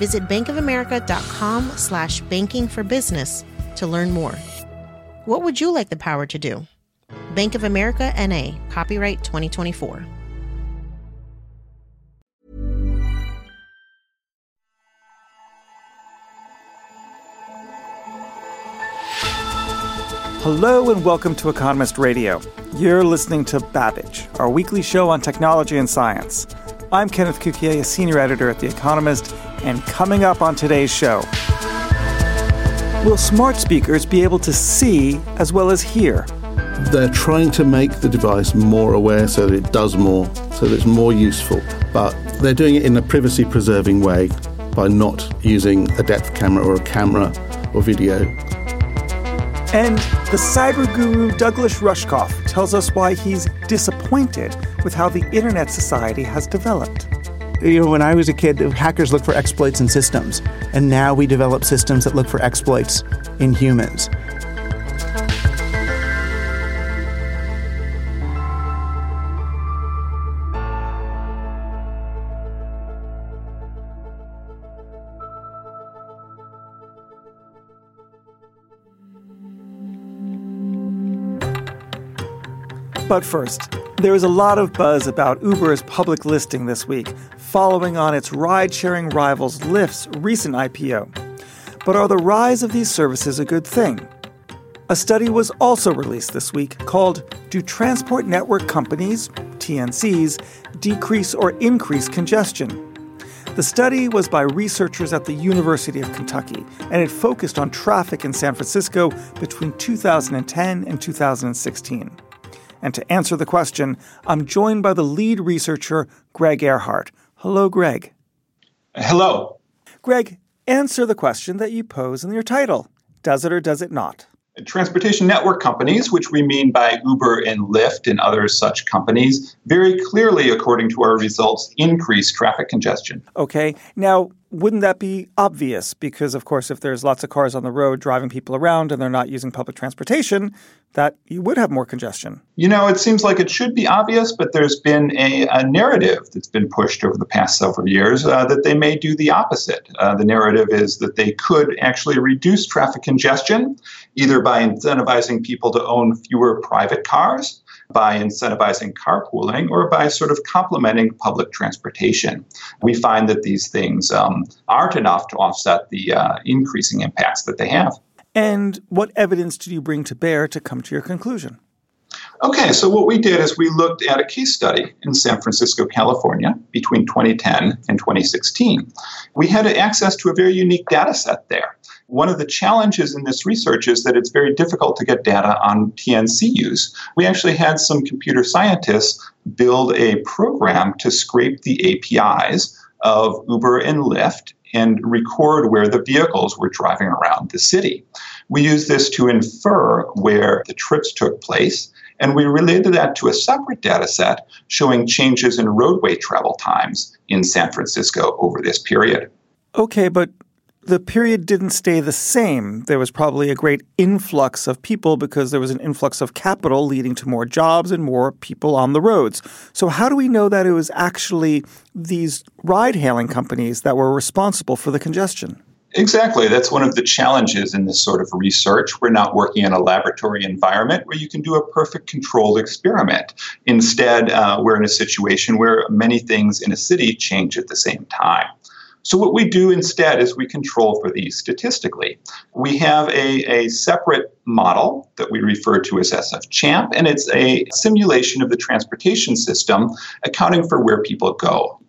Visit bankofamerica.com slash banking for business to learn more. What would you like the power to do? Bank of America NA, copyright 2024. Hello and welcome to Economist Radio. You're listening to Babbage, our weekly show on technology and science. I'm Kenneth Cukier, a senior editor at The Economist, and coming up on today's show, will smart speakers be able to see as well as hear? They're trying to make the device more aware so that it does more, so that it's more useful, but they're doing it in a privacy preserving way by not using a depth camera or a camera or video and the cyber guru Douglas Rushkoff tells us why he's disappointed with how the Internet Society has developed. You know, when I was a kid, hackers looked for exploits in systems, and now we develop systems that look for exploits in humans. But first, there is a lot of buzz about Uber's public listing this week, following on its ride sharing rivals Lyft's recent IPO. But are the rise of these services a good thing? A study was also released this week called Do Transport Network Companies, TNCs, Decrease or Increase Congestion? The study was by researchers at the University of Kentucky, and it focused on traffic in San Francisco between 2010 and 2016. And to answer the question, I'm joined by the lead researcher, Greg Erhardt. Hello, Greg. Hello. Greg, answer the question that you pose in your title Does it or does it not? Transportation network companies, which we mean by Uber and Lyft and other such companies, very clearly, according to our results, increase traffic congestion. Okay. Now, wouldn't that be obvious? Because, of course, if there's lots of cars on the road driving people around and they're not using public transportation, that you would have more congestion. You know, it seems like it should be obvious, but there's been a, a narrative that's been pushed over the past several years uh, that they may do the opposite. Uh, the narrative is that they could actually reduce traffic congestion either by incentivizing people to own fewer private cars by incentivizing carpooling or by sort of complementing public transportation. We find that these things um, aren't enough to offset the uh, increasing impacts that they have. And what evidence did you bring to bear to come to your conclusion? Okay, so what we did is we looked at a case study in San Francisco, California between 2010 and 2016. We had access to a very unique data set there. One of the challenges in this research is that it's very difficult to get data on TNC use. We actually had some computer scientists build a program to scrape the APIs of Uber and Lyft and record where the vehicles were driving around the city. We used this to infer where the trips took place, and we related that to a separate data set showing changes in roadway travel times in San Francisco over this period. Okay, but the period didn't stay the same. There was probably a great influx of people because there was an influx of capital leading to more jobs and more people on the roads. So, how do we know that it was actually these ride hailing companies that were responsible for the congestion? Exactly. That's one of the challenges in this sort of research. We're not working in a laboratory environment where you can do a perfect controlled experiment. Instead, uh, we're in a situation where many things in a city change at the same time. So, what we do instead is we control for these statistically. We have a, a separate model that we refer to as SF-CHAMP, and it's a simulation of the transportation system accounting for where people go.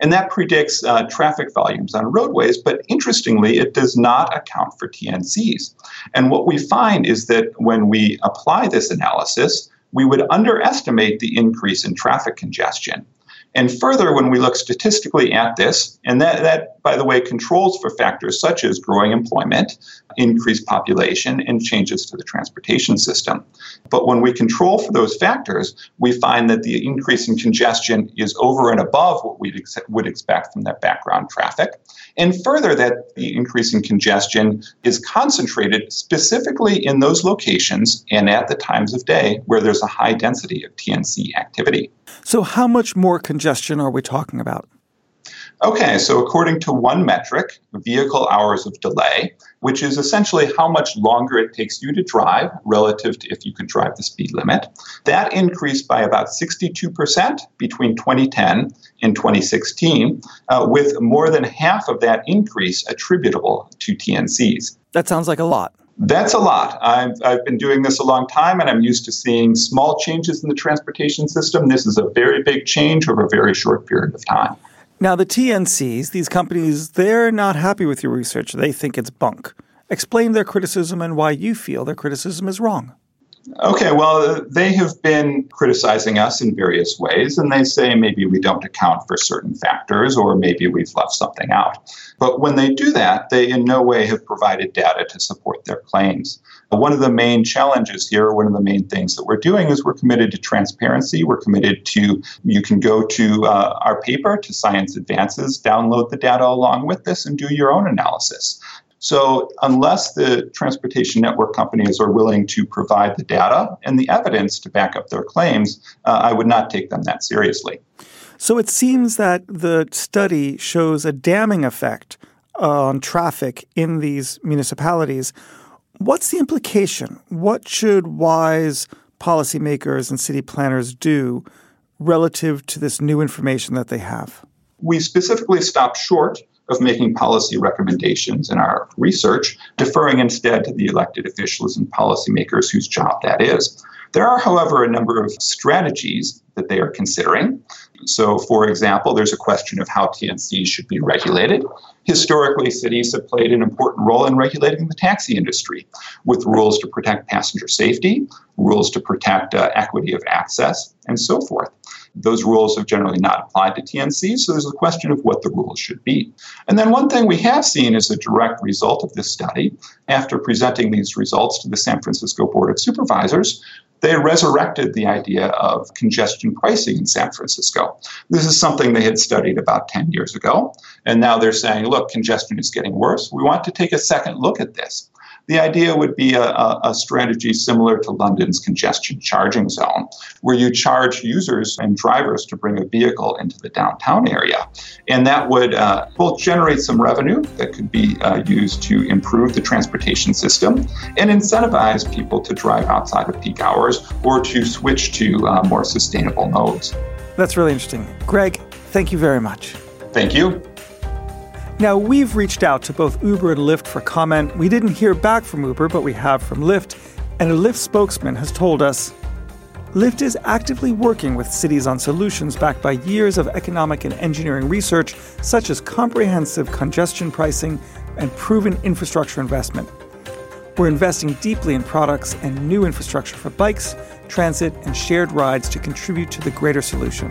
And that predicts uh, traffic volumes on roadways, but interestingly, it does not account for TNCs. And what we find is that when we apply this analysis, we would underestimate the increase in traffic congestion. And further, when we look statistically at this, and that, that, by the way, controls for factors such as growing employment, increased population, and changes to the transportation system. But when we control for those factors, we find that the increase in congestion is over and above what we ex- would expect from that background traffic. And further, that the increase in congestion is concentrated specifically in those locations and at the times of day where there's a high density of TNC activity. So, how much more congestion are we talking about? Okay, so according to one metric, vehicle hours of delay, which is essentially how much longer it takes you to drive relative to if you could drive the speed limit, that increased by about 62% between 2010 and 2016, uh, with more than half of that increase attributable to TNCs. That sounds like a lot. That's a lot. I've, I've been doing this a long time and I'm used to seeing small changes in the transportation system. This is a very big change over a very short period of time. Now, the TNCs, these companies, they're not happy with your research. They think it's bunk. Explain their criticism and why you feel their criticism is wrong. Okay, well, they have been criticizing us in various ways, and they say maybe we don't account for certain factors or maybe we've left something out. But when they do that, they in no way have provided data to support their claims. One of the main challenges here, one of the main things that we're doing is we're committed to transparency. We're committed to, you can go to uh, our paper, to Science Advances, download the data along with this, and do your own analysis. So, unless the transportation network companies are willing to provide the data and the evidence to back up their claims, uh, I would not take them that seriously. So, it seems that the study shows a damming effect on traffic in these municipalities. What's the implication? What should wise policymakers and city planners do relative to this new information that they have? We specifically stopped short of making policy recommendations in our research, deferring instead to the elected officials and policymakers whose job that is. There are, however, a number of strategies that they are considering. So, for example, there's a question of how TNCs should be regulated. Historically, cities have played an important role in regulating the taxi industry with rules to protect passenger safety, rules to protect uh, equity of access, and so forth. Those rules have generally not applied to TNCs, so there's a question of what the rules should be. And then one thing we have seen as a direct result of this study, after presenting these results to the San Francisco Board of Supervisors, they resurrected the idea of congestion pricing in San Francisco. This is something they had studied about 10 years ago. And now they're saying, look, congestion is getting worse. We want to take a second look at this. The idea would be a, a, strategy similar to London's congestion charging zone, where you charge users and drivers to bring a vehicle into the downtown area. And that would uh, both generate some revenue that could be uh, used to improve the transportation system and incentivize people to drive outside of peak hours or to switch to uh, more sustainable modes. That's really interesting. Greg, thank you very much. Thank you. Now, we've reached out to both Uber and Lyft for comment. We didn't hear back from Uber, but we have from Lyft. And a Lyft spokesman has told us Lyft is actively working with cities on solutions backed by years of economic and engineering research, such as comprehensive congestion pricing and proven infrastructure investment. We're investing deeply in products and new infrastructure for bikes, transit, and shared rides to contribute to the greater solution.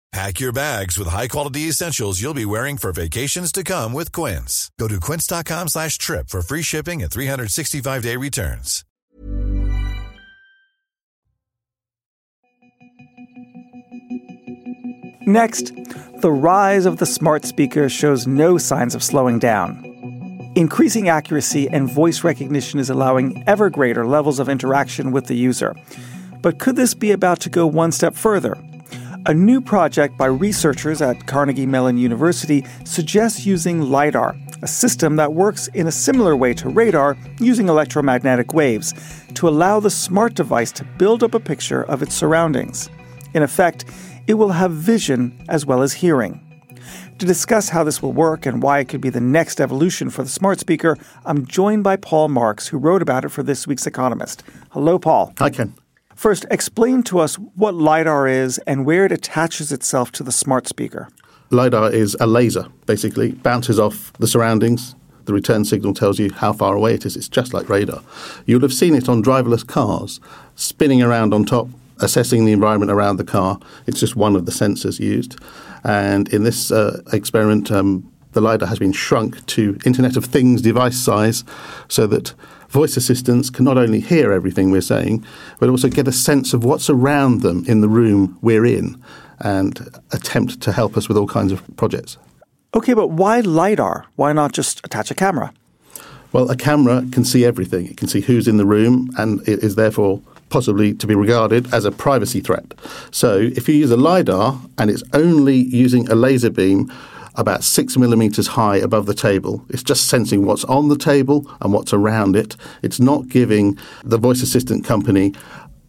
Pack your bags with high-quality essentials you'll be wearing for vacations to come with Quince. Go to quince.com slash trip for free shipping and 365-day returns. Next, the rise of the smart speaker shows no signs of slowing down. Increasing accuracy and voice recognition is allowing ever greater levels of interaction with the user. But could this be about to go one step further? A new project by researchers at Carnegie Mellon University suggests using LIDAR, a system that works in a similar way to radar using electromagnetic waves, to allow the smart device to build up a picture of its surroundings. In effect, it will have vision as well as hearing. To discuss how this will work and why it could be the next evolution for the smart speaker, I'm joined by Paul Marks, who wrote about it for this week's Economist. Hello, Paul. Hi, Ken. First, explain to us what LiDAR is and where it attaches itself to the smart speaker. LiDAR is a laser, basically, bounces off the surroundings. The return signal tells you how far away it is. It's just like radar. You'll have seen it on driverless cars, spinning around on top, assessing the environment around the car. It's just one of the sensors used. And in this uh, experiment, um, the LiDAR has been shrunk to Internet of Things device size so that voice assistants can not only hear everything we're saying, but also get a sense of what's around them in the room we're in and attempt to help us with all kinds of projects. Okay, but why LiDAR? Why not just attach a camera? Well, a camera can see everything. It can see who's in the room and it is therefore possibly to be regarded as a privacy threat. So if you use a LiDAR and it's only using a laser beam about six millimeters high above the table. It's just sensing what's on the table and what's around it. It's not giving the voice assistant company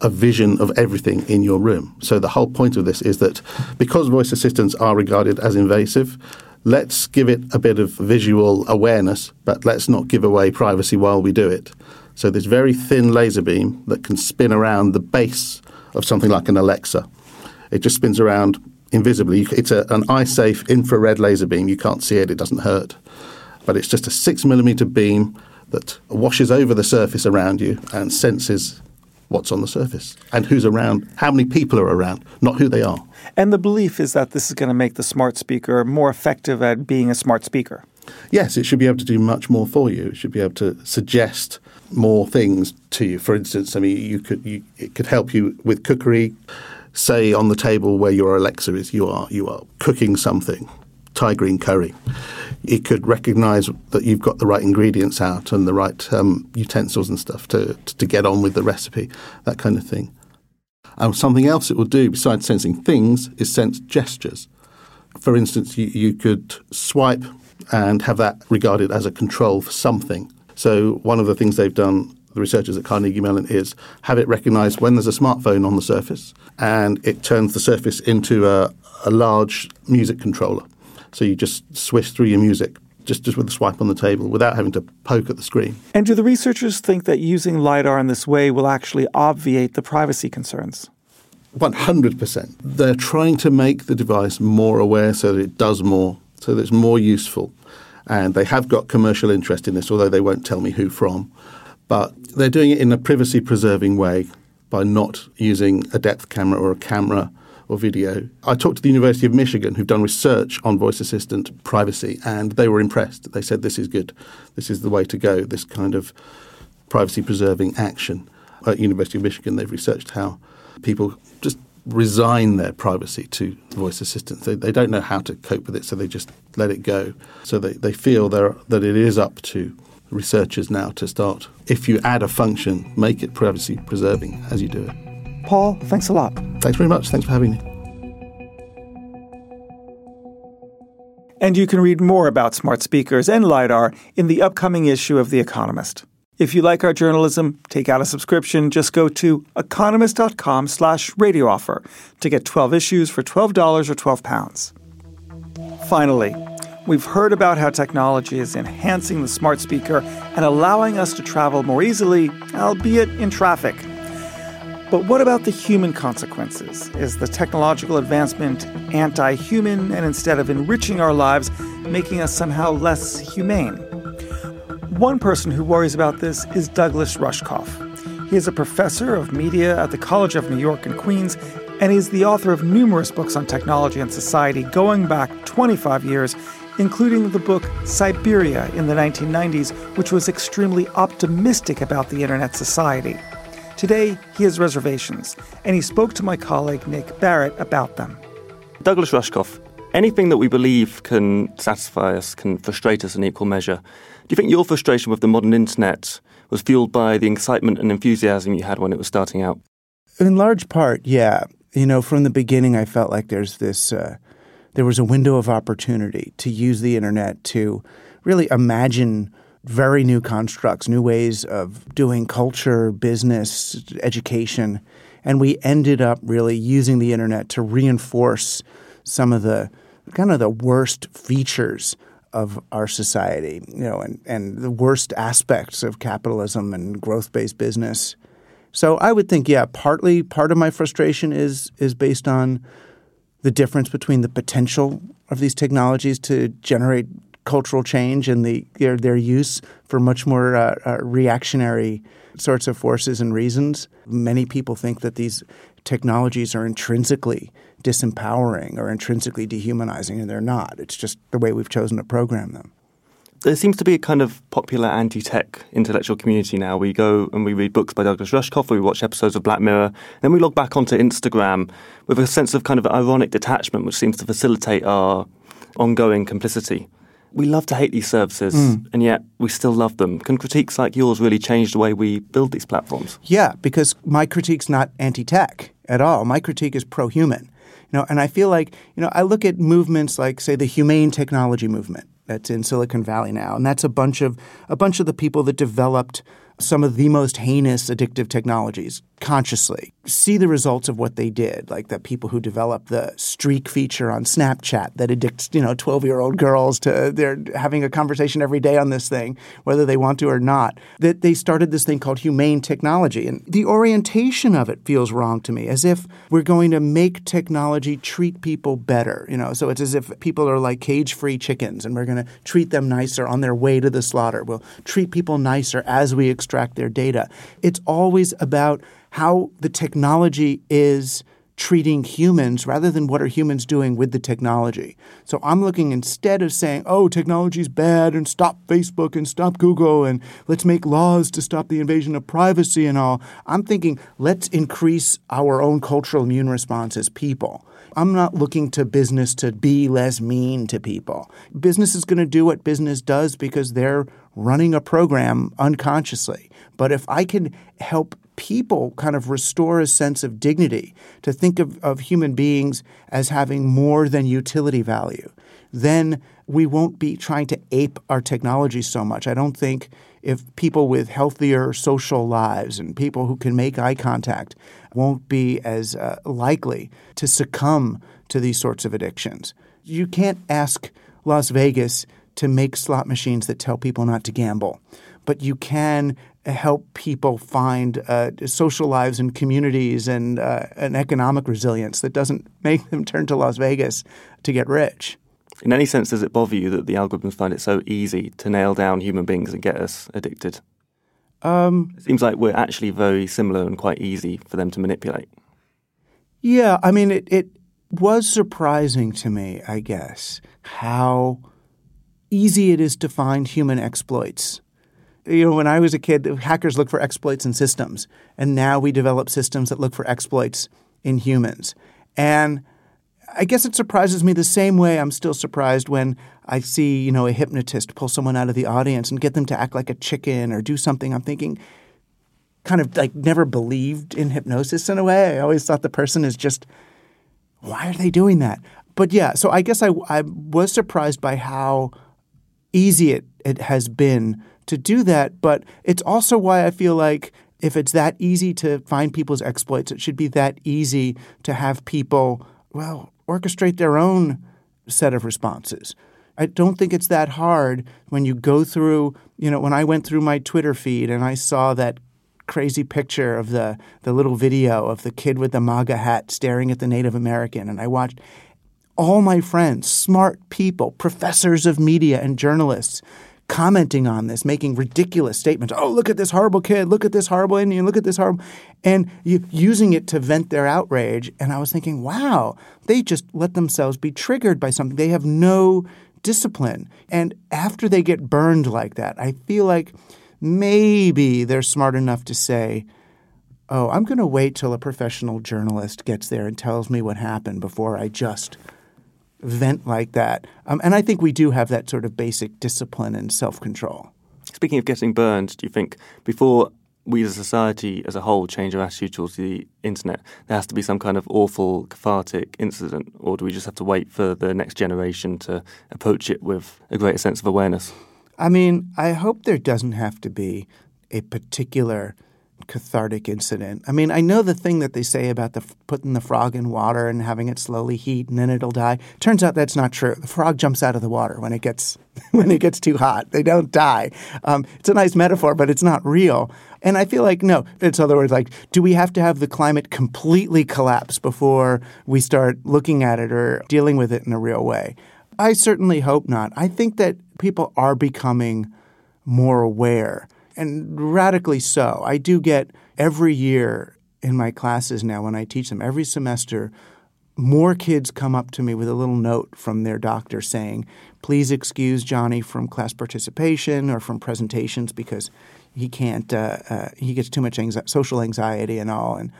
a vision of everything in your room. So the whole point of this is that because voice assistants are regarded as invasive, let's give it a bit of visual awareness, but let's not give away privacy while we do it. So this very thin laser beam that can spin around the base of something like an Alexa. It just spins around invisibly. It's a, an eye safe infrared laser beam. You can't see it, it doesn't hurt. But it's just a six millimeter beam that washes over the surface around you and senses what's on the surface and who's around, how many people are around, not who they are. And the belief is that this is going to make the smart speaker more effective at being a smart speaker. Yes, it should be able to do much more for you. It should be able to suggest more things to you. For instance, I mean, you could you, it could help you with cookery say on the table where your Alexa is, you are you are cooking something, Thai green curry. It could recognise that you've got the right ingredients out and the right um, utensils and stuff to, to get on with the recipe, that kind of thing. And something else it will do besides sensing things is sense gestures. For instance, you, you could swipe and have that regarded as a control for something. So one of the things they've done the researchers at Carnegie Mellon is have it recognize when there's a smartphone on the surface and it turns the surface into a, a large music controller. So you just swish through your music just, just with a swipe on the table without having to poke at the screen. And do the researchers think that using LiDAR in this way will actually obviate the privacy concerns? 100%. They're trying to make the device more aware so that it does more, so that it's more useful. And they have got commercial interest in this, although they won't tell me who from. But they're doing it in a privacy preserving way by not using a depth camera or a camera or video. I talked to the University of Michigan, who've done research on voice assistant privacy, and they were impressed. They said this is good. This is the way to go, this kind of privacy preserving action. At University of Michigan, they've researched how people just resign their privacy to voice assistants. They, they don't know how to cope with it, so they just let it go. So they, they feel that it is up to researchers now to start. If you add a function, make it privacy preserving as you do it. Paul, thanks a lot. Thanks very much. Thanks for having me. And you can read more about smart speakers and LiDAR in the upcoming issue of The Economist. If you like our journalism, take out a subscription. Just go to economist.com slash radio offer to get 12 issues for $12 or 12 pounds. Finally, We've heard about how technology is enhancing the smart speaker and allowing us to travel more easily, albeit in traffic. But what about the human consequences? Is the technological advancement anti human and instead of enriching our lives, making us somehow less humane? One person who worries about this is Douglas Rushkoff. He is a professor of media at the College of New York and Queens, and he's the author of numerous books on technology and society going back 25 years including the book Cyberia in the 1990s, which was extremely optimistic about the Internet society. Today, he has reservations, and he spoke to my colleague Nick Barrett about them. Douglas Rushkoff, anything that we believe can satisfy us can frustrate us in equal measure. Do you think your frustration with the modern Internet was fueled by the excitement and enthusiasm you had when it was starting out? In large part, yeah. You know, from the beginning, I felt like there's this. Uh, there was a window of opportunity to use the internet to really imagine very new constructs, new ways of doing culture, business, education. And we ended up really using the internet to reinforce some of the kind of the worst features of our society, you know, and, and the worst aspects of capitalism and growth based business. So I would think, yeah, partly part of my frustration is is based on the difference between the potential of these technologies to generate cultural change and the their, their use for much more uh, uh, reactionary sorts of forces and reasons. Many people think that these technologies are intrinsically disempowering or intrinsically dehumanizing, and they're not. It's just the way we've chosen to program them. There seems to be a kind of popular anti tech intellectual community now. We go and we read books by Douglas Rushkoff, or we watch episodes of Black Mirror, then we log back onto Instagram with a sense of kind of ironic detachment, which seems to facilitate our ongoing complicity. We love to hate these services, mm. and yet we still love them. Can critiques like yours really change the way we build these platforms? Yeah, because my critique's not anti tech at all. My critique is pro human. You know, and I feel like, you know, I look at movements like, say, the humane technology movement that's in Silicon Valley now, and that's a bunch of a bunch of the people that developed some of the most heinous addictive technologies consciously. See the results of what they did, like the people who developed the streak feature on Snapchat that addicts, you know, 12-year-old girls to they're having a conversation every day on this thing, whether they want to or not. That they started this thing called humane technology. And the orientation of it feels wrong to me, as if we're going to make technology treat people better. You know, so it's as if people are like cage-free chickens and we're going to treat them nicer on their way to the slaughter. We'll treat people nicer as we extract their data. It's always about how the technology is treating humans rather than what are humans doing with the technology. So I'm looking instead of saying, oh, technology's bad and stop Facebook and stop Google and let's make laws to stop the invasion of privacy and all. I'm thinking, let's increase our own cultural immune response as people. I'm not looking to business to be less mean to people. Business is going to do what business does because they're running a program unconsciously. But if I can help people kind of restore a sense of dignity, to think of, of human beings as having more than utility value, then we won't be trying to ape our technology so much. I don't think if people with healthier social lives and people who can make eye contact won't be as uh, likely to succumb to these sorts of addictions. You can't ask Las Vegas to make slot machines that tell people not to gamble, but you can help people find uh, social lives and communities and uh, an economic resilience that doesn't make them turn to Las Vegas to get rich. In any sense, does it bother you that the algorithms find it so easy to nail down human beings and get us addicted? Um, it seems like we're actually very similar and quite easy for them to manipulate. Yeah, I mean, it, it was surprising to me, I guess, how easy it is to find human exploits you know, when I was a kid, hackers look for exploits in systems, and now we develop systems that look for exploits in humans. And I guess it surprises me the same way I'm still surprised when I see, you know, a hypnotist pull someone out of the audience and get them to act like a chicken or do something. I'm thinking, kind of like never believed in hypnosis in a way. I always thought the person is just, why are they doing that? But yeah, so I guess I, I was surprised by how easy it, it has been to do that. But it's also why I feel like if it's that easy to find people's exploits, it should be that easy to have people, well, orchestrate their own set of responses. I don't think it's that hard when you go through, you know, when I went through my Twitter feed and I saw that crazy picture of the the little video of the kid with the MAGA hat staring at the Native American and I watched all my friends, smart people, professors of media and journalists commenting on this, making ridiculous statements. Oh, look at this horrible kid. Look at this horrible Indian. Look at this horrible. And using it to vent their outrage. And I was thinking, wow, they just let themselves be triggered by something. They have no discipline. And after they get burned like that, I feel like maybe they're smart enough to say, oh, I'm going to wait till a professional journalist gets there and tells me what happened before I just vent like that. Um, and I think we do have that sort of basic discipline and self control. Speaking of getting burned, do you think before we as a society as a whole change our attitude towards the internet, there has to be some kind of awful cathartic incident, or do we just have to wait for the next generation to approach it with a greater sense of awareness? I mean, I hope there doesn't have to be a particular cathartic incident. I mean, I know the thing that they say about the putting the frog in water and having it slowly heat and then it'll die. Turns out that's not true. The frog jumps out of the water when it gets when it gets too hot. They don't die. Um, it's a nice metaphor, but it's not real. And I feel like no. It's other words like, do we have to have the climate completely collapse before we start looking at it or dealing with it in a real way? I certainly hope not. I think that people are becoming more aware and radically so. I do get every year in my classes now when I teach them, every semester, more kids come up to me with a little note from their doctor saying, please excuse Johnny from class participation or from presentations because he can't, uh, uh, he gets too much anxi- social anxiety and all. And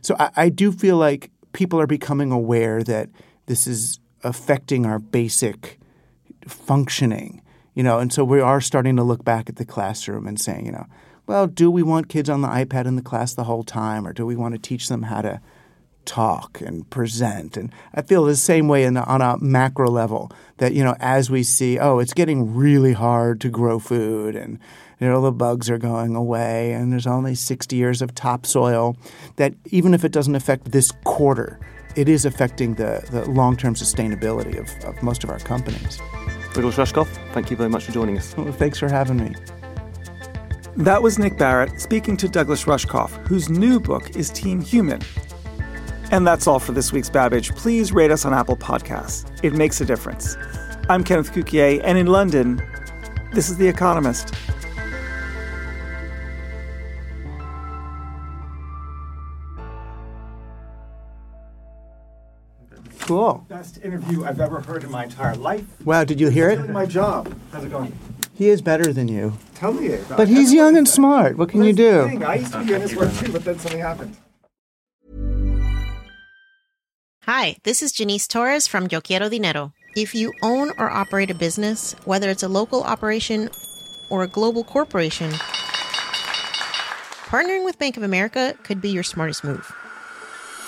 so I, I do feel like people are becoming aware that this is affecting our basic functioning you know, and so we are starting to look back at the classroom and saying, you know, well, do we want kids on the iPad in the class the whole time, or do we want to teach them how to talk and present? And I feel the same way in, on a macro level that you know, as we see, oh, it's getting really hard to grow food, and you know, the bugs are going away, and there's only 60 years of topsoil. That even if it doesn't affect this quarter, it is affecting the, the long-term sustainability of, of most of our companies. Douglas Rushkoff, thank you very much for joining us. Well, thanks for having me. That was Nick Barrett speaking to Douglas Rushkoff, whose new book is Team Human. And that's all for this week's Babbage. Please rate us on Apple Podcasts. It makes a difference. I'm Kenneth Cukier, and in London, this is The Economist. Cool. Best interview I've ever heard in my entire life. Wow, did you hear it? my job. How's it going? He is better than you. Tell me about But he's young and smart. What can you do? I used to be in his work too, but then something happened. Hi, this is Janice Torres from Yo Quiero Dinero. If you own or operate a business, whether it's a local operation or a global corporation, partnering with Bank of America could be your smartest move.